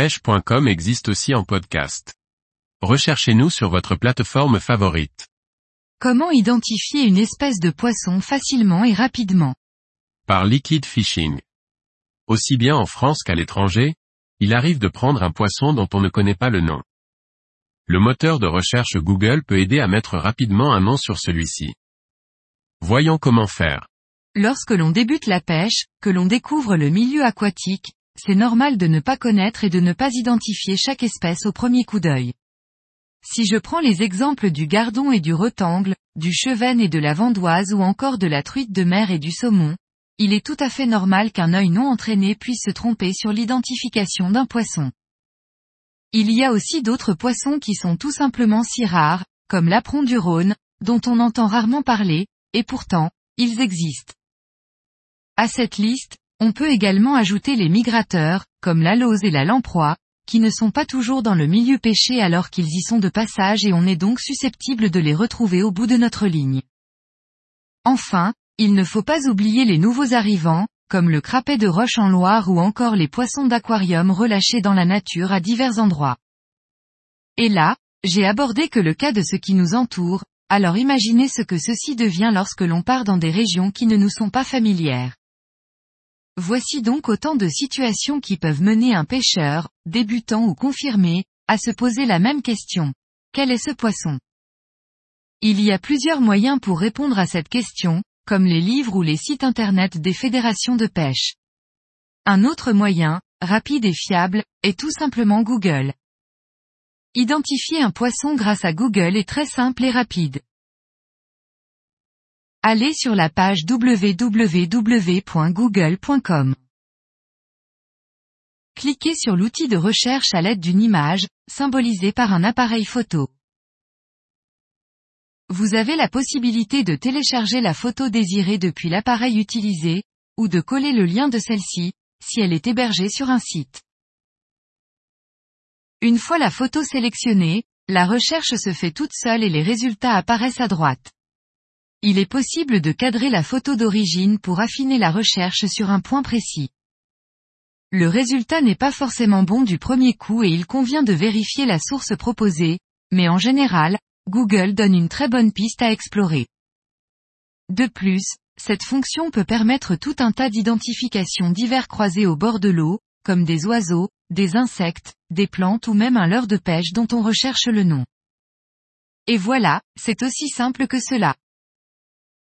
pêche.com existe aussi en podcast. Recherchez-nous sur votre plateforme favorite. Comment identifier une espèce de poisson facilement et rapidement? Par liquid fishing. Aussi bien en France qu'à l'étranger, il arrive de prendre un poisson dont on ne connaît pas le nom. Le moteur de recherche Google peut aider à mettre rapidement un nom sur celui-ci. Voyons comment faire. Lorsque l'on débute la pêche, que l'on découvre le milieu aquatique, c'est normal de ne pas connaître et de ne pas identifier chaque espèce au premier coup d'œil. Si je prends les exemples du gardon et du retangle, du chevenne et de la vandoise ou encore de la truite de mer et du saumon, il est tout à fait normal qu'un œil non entraîné puisse se tromper sur l'identification d'un poisson. Il y a aussi d'autres poissons qui sont tout simplement si rares, comme l'apron du Rhône, dont on entend rarement parler, et pourtant, ils existent. À cette liste, on peut également ajouter les migrateurs, comme la lose et la lamproie, qui ne sont pas toujours dans le milieu pêché alors qu'ils y sont de passage et on est donc susceptible de les retrouver au bout de notre ligne. Enfin, il ne faut pas oublier les nouveaux arrivants, comme le crapet de roche en Loire ou encore les poissons d'aquarium relâchés dans la nature à divers endroits. Et là, j'ai abordé que le cas de ce qui nous entoure, alors imaginez ce que ceci devient lorsque l'on part dans des régions qui ne nous sont pas familières. Voici donc autant de situations qui peuvent mener un pêcheur, débutant ou confirmé, à se poser la même question. Quel est ce poisson? Il y a plusieurs moyens pour répondre à cette question, comme les livres ou les sites internet des fédérations de pêche. Un autre moyen, rapide et fiable, est tout simplement Google. Identifier un poisson grâce à Google est très simple et rapide. Allez sur la page www.google.com. Cliquez sur l'outil de recherche à l'aide d'une image, symbolisée par un appareil photo. Vous avez la possibilité de télécharger la photo désirée depuis l'appareil utilisé, ou de coller le lien de celle-ci, si elle est hébergée sur un site. Une fois la photo sélectionnée, la recherche se fait toute seule et les résultats apparaissent à droite. Il est possible de cadrer la photo d'origine pour affiner la recherche sur un point précis. Le résultat n'est pas forcément bon du premier coup et il convient de vérifier la source proposée, mais en général, Google donne une très bonne piste à explorer. De plus, cette fonction peut permettre tout un tas d'identifications divers croisées au bord de l'eau, comme des oiseaux, des insectes, des plantes ou même un leurre de pêche dont on recherche le nom. Et voilà, c'est aussi simple que cela.